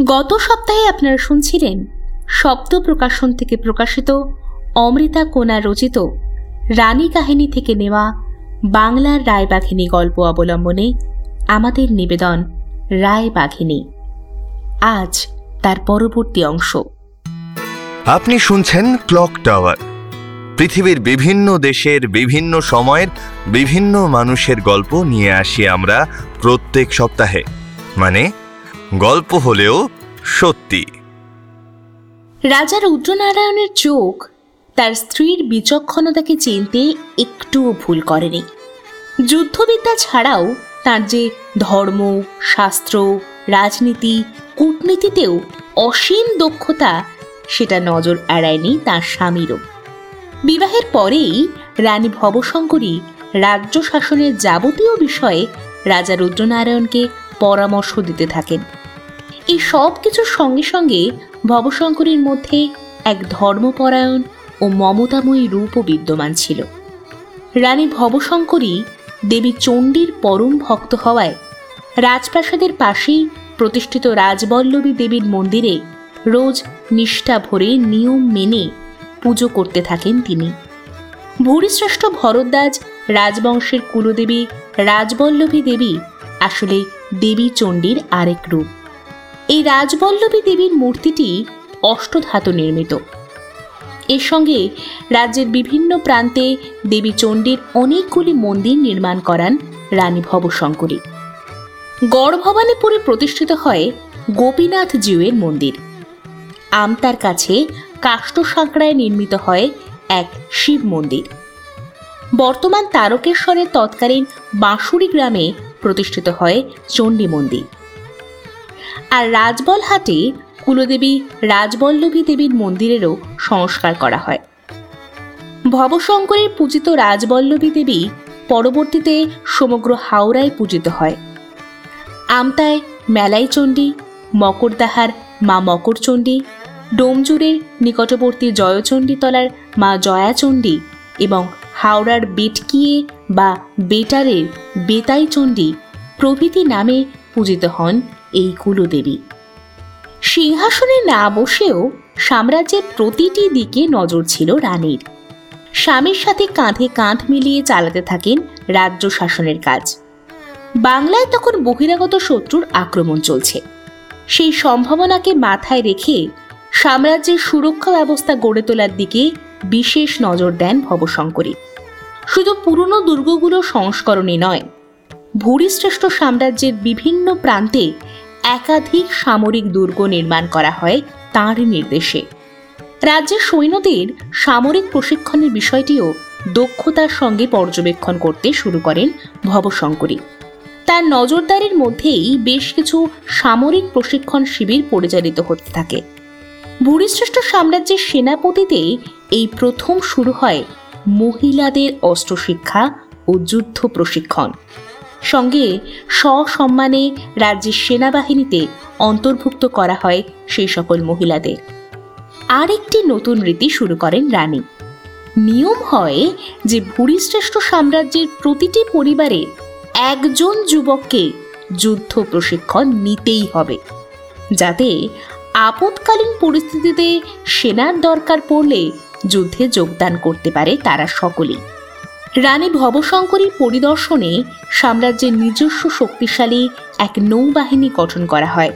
গত সপ্তাহে আপনারা শুনছিলেন শব্দ প্রকাশন থেকে প্রকাশিত অমৃতা কোনা রচিত রানী কাহিনী থেকে নেওয়া বাংলার রায়বাঘিনী গল্প অবলম্বনে আমাদের নিবেদন রায়বাঘিনী আজ তার পরবর্তী অংশ। আপনি শুনছেন ক্লক টাওয়ার। পৃথিবীর বিভিন্ন দেশের বিভিন্ন সময়ের বিভিন্ন মানুষের গল্প নিয়ে আসি আমরা প্রত্যেক সপ্তাহে। মানে গল্প হলেও সত্যি। রাজা রুদ্রনারায়ণের চোখ তার স্ত্রীর বিচক্ষণতাকে চিনতে একটুও ভুল করেনি। যুদ্ধবিদ্যা ছাড়াও তার যে ধর্ম, শাস্ত্র, রাজনীতি, কূটনীতিতেও অসীম দক্ষতা, সেটা নজর এড়ায়নি তার স্বামীরও। বিবাহের পরেই রানী ভবশঙ্করী রাজ্য শাসনের যাবতীয় বিষয়ে রাজা রুদ্রনারায়ণকে পরামর্শ দিতে থাকেন। এই সব কিছুর সঙ্গে সঙ্গে ভবশঙ্করের মধ্যে এক ধর্মপরায়ণ ও মমতাময়ী রূপও বিদ্যমান ছিল। রানী ভবশঙ্করী দেবী চণ্ডীর পরম ভক্ত হওয়ায় রাজপ্রাসাদের পাশেই প্রতিষ্ঠিত রাজবল্লভী দেবীর মন্দিরে রোজ নিষ্ঠা ভরে নিয়ম মেনে পুজো করতে থাকেন তিনি। ভূরিশ্রেষ্ঠ ভরদ্বাজ রাজবংশের কুলদেবী রাজবল্লভী দেবী আসলে দেবী চণ্ডীর আরেক রূপ। এই রাজবল্লভী দেবীর মূর্তিটি অষ্টধাতু নির্মিত। এর সঙ্গে রাজ্যের বিভিন্ন প্রান্তে দেবী চণ্ডীর অনেকগুলি মন্দির নির্মাণ করান রানী ভবশঙ্করী। গড়ভবানীপুরে প্রতিষ্ঠিত হয় গোপীনাথ জিউয়ের মন্দির। আমতার কাছে কাষ্ট সাঁকড়ায় নির্মিত হয় এক শিব মন্দির। বর্তমান তারকেশ্বরের তৎকালীন বাঁশুড়ি গ্রামে প্রতিষ্ঠিত হয় চণ্ডী মন্দির। আর রাজবলহাটে কুলদেবী রাজবল্লভী দেবীর মন্দিরেরও সংস্কার করা হয়। ভবশঙ্করের পূজিত রাজবল্লভী দেবী পরবর্তীতে সমগ্র হাওড়ায় পূজিত হয়। আমতায় মেলাই চণ্ডী মকরদাহার মা মকরচণ্ডী ডোমজুরের নিকটবর্তী জয়চণ্ডীতলার মা জয়াচণ্ডী এবং হাওড়ার বেটকিয়ে বা বেটারের বেতাইচণ্ডী প্রভৃতি নামে পূজিত হন এই কুলদেবী। সিংহাসনে না বসেও সাম্রাজ্যের প্রতিটি দিকে নজর ছিল রানীর। স্বামীর সাথে কাঁধে কাঁধ মিলিয়ে চালাতে থাকেন রাজ্য শাসনের কাজ। বাংলায় তখন বহিরাগত শত্রুর আক্রমণ চলছে। সেই সম্ভাবনাকে মাথায় রেখে সাম্রাজ্যের সুরক্ষা ব্যবস্থা গড়ে তোলার দিকে বিশেষ নজর দেন ভবশঙ্করী। শুধু পুরনো দুর্গগুলো সংস্করণে নয়, ভূরিশ্রেষ্ঠ সাম্রাজ্যের বিভিন্ন প্রান্তে একাধিক সামরিক দুর্গ নির্মাণ করা হয় তাঁর নির্দেশে। রাজ্যের সৈন্যদের সামরিক প্রশিক্ষণের বিষয়টিও দক্ষতার সঙ্গে পর্যবেক্ষণ করতে শুরু করেন ভবশঙ্করী। তার নজরদারির মধ্যেই বেশ কিছু সামরিক প্রশিক্ষণ শিবির পরিচালিত হতে থাকে। ভূরিশ্রেষ্ঠ সাম্রাজ্যের সেনাপতিতে এই প্রথম শুরু হয় মহিলাদের অস্ত্র শিক্ষা ও যুদ্ধ প্রশিক্ষণ। সঙ্গে সসম্মানে রাজ্যের সেনাবাহিনীতে অন্তর্ভুক্ত করা হয় সেই সকল মহিলাদের। আরেকটি নতুন রীতি শুরু করেন রানী। নিয়ম হয় যে ভূরিশ্রেষ্ঠ সাম্রাজ্যের প্রতিটি পরিবারে একজন যুবককে যুদ্ধ প্রশিক্ষণ নিতেই হবে, যাতে আপৎকালীন পরিস্থিতিতে সেনার দরকার পড়লে যুদ্ধে যোগদান করতে পারে তারা সকলেই। রানী ভবশঙ্করীর পরিদর্শনে সাম্রাজ্যের নিজস্ব শক্তিশালী এক নৌবাহিনী গঠন করা হয়।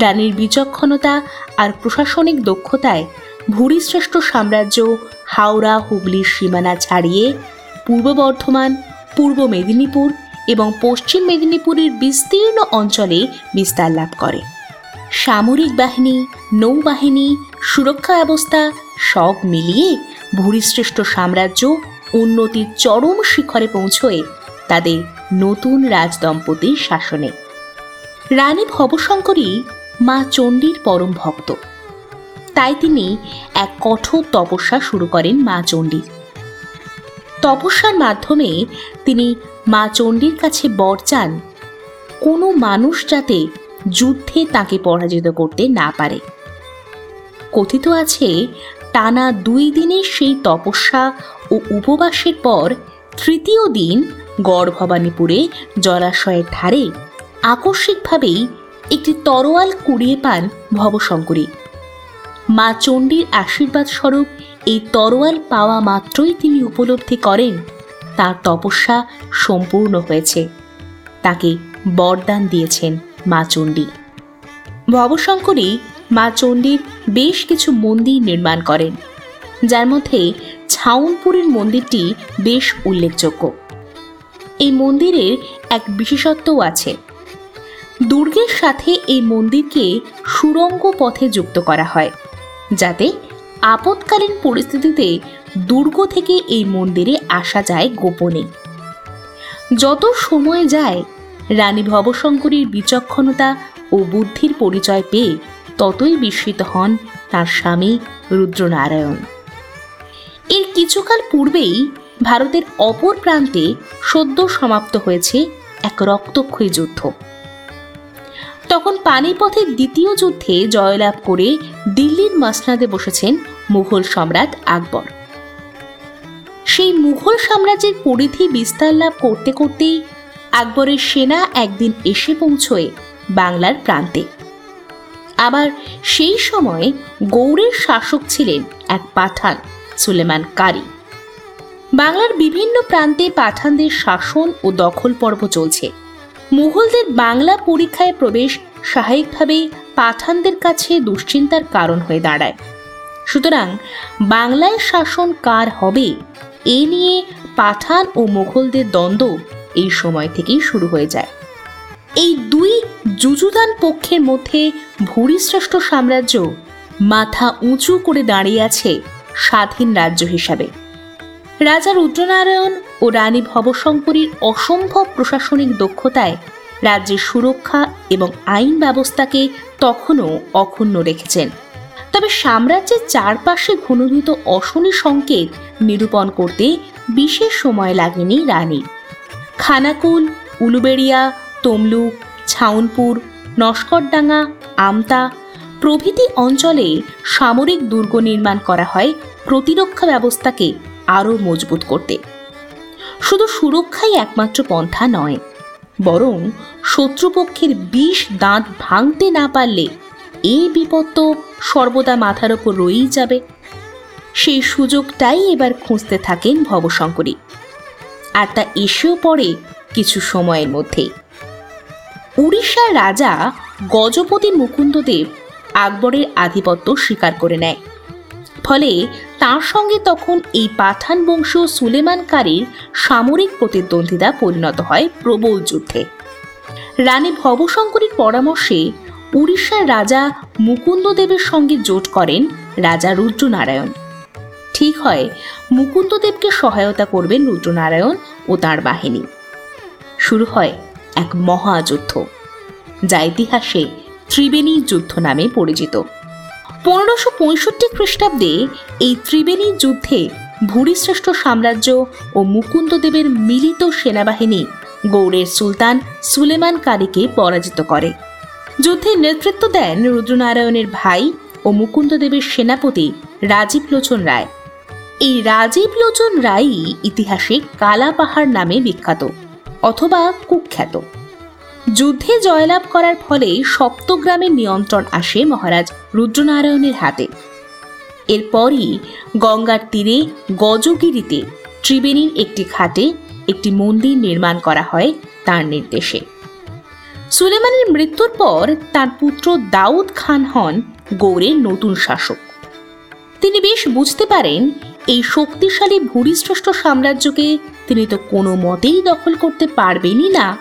রানীর বিচক্ষণতা আর প্রশাসনিক দক্ষতায় ভূরিশ্রেষ্ঠ সাম্রাজ্য হাওড়া হুগলির সীমানা ছাড়িয়ে পূর্ব বর্ধমান, পূর্ব মেদিনীপুর এবং পশ্চিম মেদিনীপুরের বিস্তীর্ণ অঞ্চলে বিস্তার লাভ করে। সামরিক বাহিনী, নৌবাহিনী, সুরক্ষা ব্যবস্থা সব মিলিয়ে ভূরিশ্রেষ্ঠ সাম্রাজ্য উন্নতির চরম শিখরে পৌঁছয়ে তাদের নতুন রাজদম্পতির শাসনে। রানী ভবশঙ্করী মা চণ্ডীর পরম ভক্ত। তাই তিনি এক কঠোর তপস্যা শুরু করেন মা চণ্ডীর তপস্যার মাধ্যমে তিনি মা চণ্ডীর কাছে বর চান, কোনো মানুষ যাতে যুদ্ধে তাকে পরাজিত করতে না পারে। কথিত আছে টানা দুই দিনের সেই তপস্যা ও উপবাসের পর তৃতীয় দিন গড় ভবানীপুরে জলাশয়ের ধারে আকস্মিকভাবেই একটি তরোয়াল কুড়িয়ে পান ভবশঙ্করী। মা চণ্ডীর আশীর্বাদ স্বরূপ এই তরোয়াল পাওয়া মাত্রই তিনি উপলব্ধি করেন। তার তপস্যা সম্পূর্ণ হয়েছে। তাকে বরদান দিয়েছেন মা চণ্ডী। ভবশঙ্করী মা চণ্ডীর বেশ কিছু মন্দির নির্মাণ করেন, যার মধ্যে ছাউনপুরের মন্দিরটি বেশ উল্লেখযোগ্য। এই মন্দিরের এক বিশেষত্বও আছে। দুর্গের সাথে এই মন্দিরকে সুরঙ্গ পথে যুক্ত করা হয়, যাতে আপৎকালীন পরিস্থিতিতে দুর্গ থেকে এই মন্দিরে আসা যায় গোপনে। যত সময় যায়, রানী ভবশঙ্করীর বিচক্ষণতা ও বুদ্ধির পরিচয় পেয়ে ততই বিস্মিত হন তার স্বামী রুদ্রনারায়ণ। এর কিছুকাল পূর্বেই ভারতের অপর প্রান্তে সদ্য সমাপ্ত হয়েছে এক রক্তক্ষয়ী যুদ্ধ। তখন পানিপথের দ্বিতীয় যুদ্ধে জয়লাভ করে দিল্লির মাসনাদে বসেছেন মুঘল সম্রাট আকবর। সেই মুঘল সাম্রাজ্যের পরিধি বিস্তার লাভ করতে করতেই আকবরের সেনা একদিন এসে পৌঁছয় বাংলার প্রান্তে আবার সেই সময় গৌড়ের শাসক ছিলেন এক পাঠান, সুলেমান কারি। বাংলার বিভিন্ন প্রান্তে পাঠানদের শাসন ও দখল পর্ব চলছে। মুঘলদের বাংলা পরীক্ষায় প্রবেশ স্বাভাবিকভাবে পাঠানদের কাছে দুশ্চিন্তার কারণ হয়ে দাঁড়ায়। সুতরাং বাংলায় শাসন কার হবে, এ নিয়ে পাঠান ও মুঘলদের দ্বন্দ্ব এই সময় থেকেই শুরু হয়ে যায়। এই দুই যুযুদান পক্ষের মধ্যে ভূরিশ্রেষ্ঠ সাম্রাজ্য মাথা উঁচু করে দাঁড়িয়ে আছে স্বাধীন রাজ্য হিসাবে। রাজা রুদ্রনারায়ণ ও রানী ভবশঙ্করীর অসম্ভব প্রশাসনিক দক্ষতায় রাজ্যের সুরক্ষা এবং আইন ব্যবস্থাকে তখনও অক্ষুণ্ণ রেখেছেন। তবে সাম্রাজ্যের চারপাশে ঘনীভূত অশনি সংকেত নিরূপণ করতে বিশেষ সময় লাগেনি রানী খানাকুল, উলুবেড়িয়া তমলুক, ছাউনপুর, নস্করডাঙ্গা, আমতা প্রভৃতি অঞ্চলে সামরিক দুর্গ নির্মাণ করা হয় প্রতিরক্ষা ব্যবস্থাকে আরও মজবুত করতে। শুধু সুরক্ষাই একমাত্র পন্থা নয়, বরং শত্রুপক্ষের বিষ দাঁত ভাঙতে না পারলে এই বিপদ তো সর্বদা মাথার ওপর রয়েই যাবে। সেই সুযোগটাই এবার খুঁজতে থাকেন ভবশঙ্করী। আর তা এসেও পড়ে কিছু সময়ের মধ্যেই। উড়িষ্যার রাজা গজপতি মুকুন্দদেব আকবরের আধিপত্য স্বীকার করে নেয়। ফলে তার সঙ্গে তখন এই পাঠান বংশীয় সুলেমানকারীর সামরিক প্রতিদ্বন্দ্বিতা পরিণত হয় প্রবল যুদ্ধে। রানী ভবশঙ্করীর পরামর্শে উড়িষ্যার রাজা মুকুন্দদেবের সঙ্গে জোট করেন রাজা রুদ্রনারায়ণ। ঠিক হয়, মুকুন্দদেবকে সহায়তা করবেন রুদ্রনারায়ণ ও তার বাহিনী। শুরু হয় এক মহাযুদ্ধ, যা ইতিহাসে ত্রিবেণী যুদ্ধ নামে পরিচিত। পনেরোশো পঁয়ষট্টি খ্রিস্টাব্দে এই ত্রিবেণী যুদ্ধে ভূরিশ্রেষ্ঠ সাম্রাজ্য ও মুকুন্দদেবের মিলিত সেনাবাহিনী গৌড়ের সুলতান সুলেমান কালীকে পরাজিত করে। যুদ্ধে নেতৃত্ব দেন রুদ্রনারায়ণের ভাই ও মুকুন্দদেবের সেনাপতি রাজীব লোচন রায়। এই রাজীব লোচন রায়ই ইতিহাসে কালা পাহাড় নামে বিখ্যাত। অথবা কুখ্যাত। যুদ্ধে জয়লাভ করার ফলে সপ্তগ্রামের নিয়ন্ত্রণ আসে মহারাজ রুদ্রনারায়ণের হাতে। এরপরই গঙ্গার তীরে গজগিরিতে ত্রিবেণীর একটি ঘাটে একটি মন্দির নির্মাণ করা হয় তার নির্দেশে। সুলেমানের মৃত্যুর পর তার পুত্র দাউদ খান হন গৌড়ের নতুন শাসক। তিনি বেশ বুঝতে পারেন এই শক্তিশালী ভূরিশ্রেষ্ঠ সাম্রাজ্যকে তিনি তো কোনো মতেই দখল করতে পারবেনই না।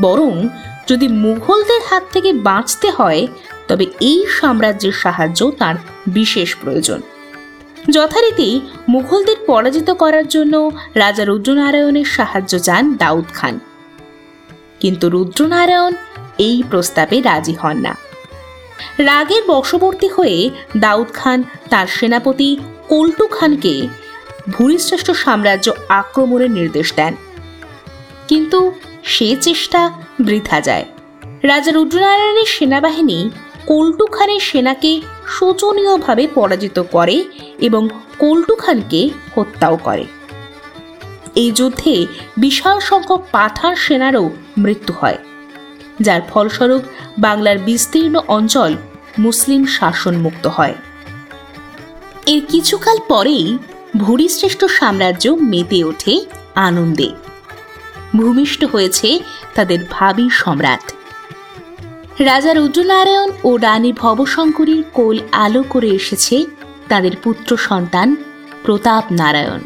বরং যদি মুঘলদের হাত থেকে বাঁচতে হয়, তবে এই সাম্রাজ্যের সাহায্য তার বিশেষ প্রয়োজন। যথারীতি মুঘলদের পরাজিত করার জন্য রাজা রুদ্রনারায়ণের সাহায্য চান দাউদ খান। কিন্তু রুদ্রনারায়ণ এই প্রস্তাবে রাজি হন না। রাগের বশবর্তী হয়ে দাউদ খান তার সেনাপতি কল্টু খানকে ভূরিশ্রেষ্ঠ সাম্রাজ্য আক্রমণের নির্দেশ দেন। কিন্তু সে চেষ্টা বৃথা যায়। রাজা রুদ্রনারায়ণের সেনাবাহিনী কল্টু খানের সেনাকে শোচনীয়ভাবে পরাজিত করে এবং কল্টু খানকে হত্যাও করে। এই যুদ্ধে বিশাল সংখ্যক পাঠান সেনারও মৃত্যু হয়, যার ফলস্বরূপ বাংলার বিস্তীর্ণ অঞ্চল মুসলিম শাসনমুক্ত হয়। এর কিছুকাল পরেই ভূরিশ্রেষ্ঠ সাম্রাজ্য মেতে ওঠে আনন্দে। ভূমিষ্ঠ হয়েছে তাদের ভাবি সম্রাট। রাজা রুদ্রনারায়ণ ও রানী ভবশঙ্করীর কোল আলো করে এসেছে তাদের পুত্র সন্তান প্রতাপ নারায়ণ।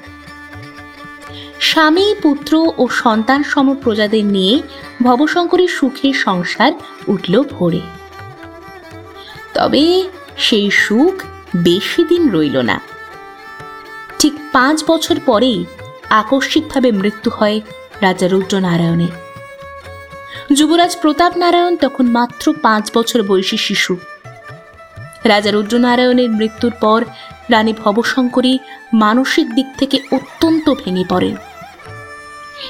স্বামী, পুত্র ও সন্তান সম প্রজাদের নিয়ে ভবশঙ্করীর সুখের সংসার উঠল ভোরে। তবে সেই সুখ বেশি দিন রইল না। পাঁচ বছর পরেই আকস্মিকভাবে মৃত্যু হয় রাজা রুদ্রনারায়ণের। যুবরাজ প্রতাপ নারায়ণ তখন মাত্র পাঁচ বছর বয়সী শিশু। রাজা রুদ্রনারায়ণের মৃত্যুর পর রানী ভবশঙ্করী মানসিক দিক থেকে অত্যন্ত ভেঙে পড়েন।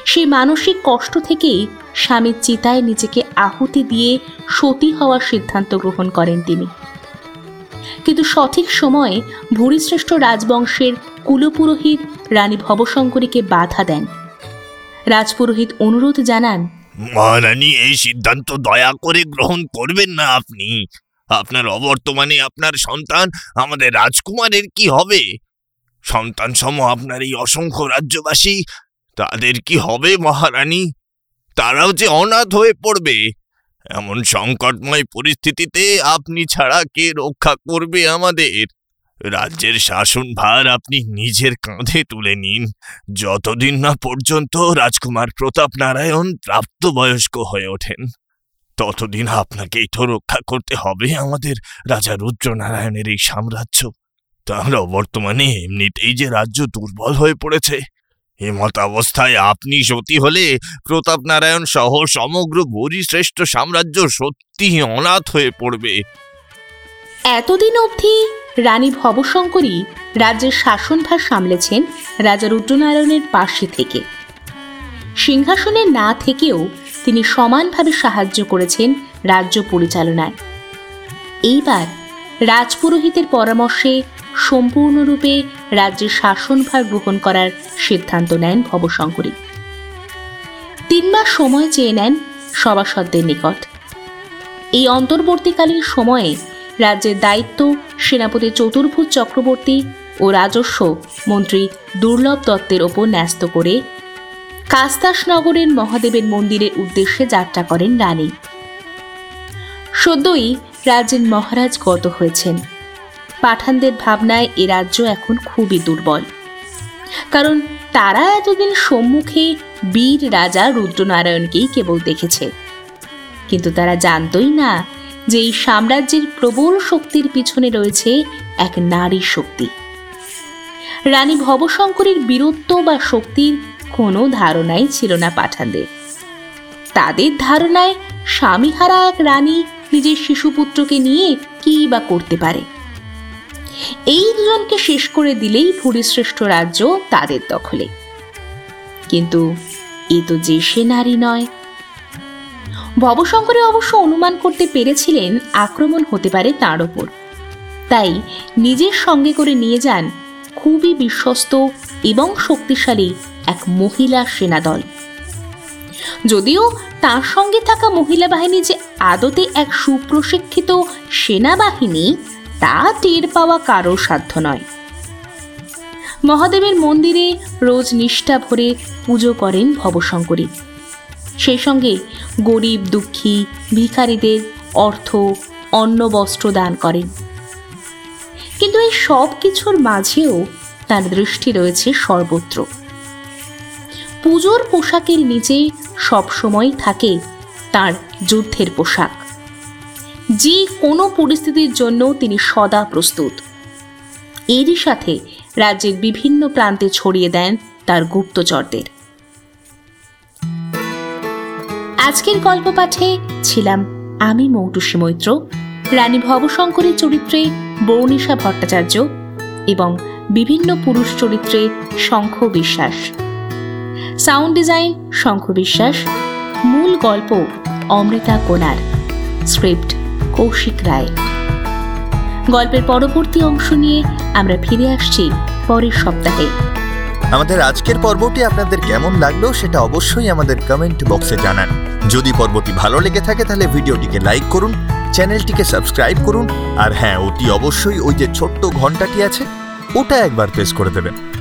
সেই মানসিক কষ্ট থেকেই স্বামীর চিতায় নিজেকে আহুতি দিয়ে সতী হওয়ার সিদ্ধান্ত গ্রহণ করেন তিনি। কিন্তু সঠিক সময়ে ভূরিশ্রেষ্ঠ রাজবংশের কুলপুরোহিত রানী ভবশঙ্করীকে বাধা দেন। রাজপুরোহিত অনুরোধ জানান, মহারানী, এই সিদ্ধান্ত দয়া করে গ্রহণ করবেন না আপনি। আপনার অবর্তমানে আপনার সন্তান আমাদের রাজকুমারের কি হবে? সন্তান সম আপনার এই অসংখ্য রাজ্যবাসী, তাদের কি হবে মহারানী? তারাও যে অনাথ হয়ে পড়বে। এমন সংকটময় পরিস্থিতিতে আপনি ছাড়া কে রক্ষা করবে আমাদের? রাজ্যের শাসনভার আপনি নিজের কাঁধে তুলে নিন। যতদিন না পর্যন্ত রাজকুমার প্রতাপ নারায়ণ প্রাপ্তবয়স্ক হয়ে ওঠেন, ততদিন আপনাকেই তো রক্ষা করতে হবে আমাদের রাজা রুদ্রনারায়ণের এই সাম্রাজ্য। তার বর্তমানে এমনিতেই যে রাজ্য দুর্বল হয়ে পড়েছে এমত অবস্থায় আপনি সতী হলে প্রতাপ নারায়ণ সহ সমগ্র শ্রেষ্ঠ সাম্রাজ্য সত্যি অনাথ হয়ে পড়বে। এতদিন অবধি রানী ভবশঙ্করী রাজ্যের শাসনভার সামলেছেন রাজা রুদ্রনারায়ণের পাশে থেকে। সিংহাসনে না থেকেও তিনি সমানভাবে সাহায্য করেছেন রাজ্য পরিচালনায়। এইবার রাজপুরোহিতের পরামর্শে সম্পূর্ণরূপে রাজ্যের শাসনভার গ্রহণ করার সিদ্ধান্ত নেন ভবশঙ্করী। তিন মাস সময় চেয়ে নেন সভাসদদের নিকট। এই অন্তর্বর্তীকালীন সময়ে রাজ্যের দায়িত্ব সেনাপতি চতুর্ভুজ চক্রবর্তী ও রাজস্ব মন্ত্রী দুর্লভ দত্তের ওপর ন্যস্ত করে কাস্তাসনগরের মহাদেবের মন্দিরের উদ্দেশ্যে যাত্রা করেন রানী। সদ্যই রাজ্যের মহারাজ গত হয়েছেন। পাঠানদের ভাবনায় এ রাজ্য এখন খুবই দুর্বল। কারণ তারা এতদিন সম্মুখে বীর রাজা রুদ্রনারায়ণকেই কেবল দেখেছে। কিন্তু তারা জানতই না যে এই সাম্রাজ্যের প্রবল শক্তির পিছনে রয়েছে এক নারী শক্তি। রানী ভবশঙ্করের বীরত্ব বা শক্তির কোনো ধারণাই ছিল না পাঠানদের। তাদের ধারণায় স্বামীহারা এক রানী নিজের শিশুপুত্রকে নিয়ে কি বা করতে পারে? এই দুজনকে শেষ করে দিলেই ভূরিশ্রেষ্ঠ রাজ্য তাদের দখলে। কিন্তু এ তো যে সে নারী নয়। ভবশঙ্করে অবশ্য অনুমান করতে পেরেছিলেন আক্রমণ হতে পারে তাঁর ওপর। তাই নিজের সঙ্গে করে নিয়ে যান খুবই বিশ্বস্ত এবং শক্তিশালী এক মহিলা সেনাদল। যদিও তার সঙ্গে থাকা মহিলা বাহিনী যে আদতে এক সুপ্রশিক্ষিত সেনাবাহিনী, তা টের পাওয়া কারও সাধ্য নয়। মহাদেবের মন্দিরে রোজ নিষ্ঠা ভরে পুজো করেন ভবশঙ্করী। সেই সঙ্গে গরিব দুঃখী ভিখারীদের অর্থ, অন্ন, বস্ত্র দান করেন। কিন্তু এই সব কিছুর মাঝেও তার দৃষ্টি রয়েছে সর্বত্র। পুজোর পোশাকের নিচে সবসময় থাকে তার যুদ্ধের পোশাক। যে কোনো পরিস্থিতির জন্য তিনি সদা প্রস্তুত। এরই সাথে রাজ্যের বিভিন্ন প্রান্তে ছড়িয়ে দেন তার গুপ্তচরদের। আজকের গল্প পাঠে ছিলাম আমি মৌটুসী মৈত্র, রানী ভবশঙ্করের চরিত্রে বৌনিশা ভট্টাচার্য এবং বিভিন্ন পুরুষ চরিত্রে শঙ্খ বিশ্বাস। সাউন্ড ডিজাইন শঙ্খ বিশ্বাস, মূল গল্প অমৃতা কোনার, স্ক্রিপ্ট কৌশিক রায়। গল্পের পরবর্তী অংশ নিয়ে আমরা ফিরে আসছি পরের সপ্তাহে। আমাদের আজকের পর্বটি আপনাদের কেমন লাগল সেটা অবশ্যই আমাদের কমেন্ট বক্সে জানান। যদি পর্বটি ভালো লেগে থাকে তাহলে ভিডিওটিকে লাইক করুন, চ্যানেলটিকে সাবস্ক্রাইব করুন, আর হ্যাঁ অতি অবশ্যই ওই যে ছোট্ট ঘন্টাটি আছে, ওটা একবার প্রেস করে দেবেন।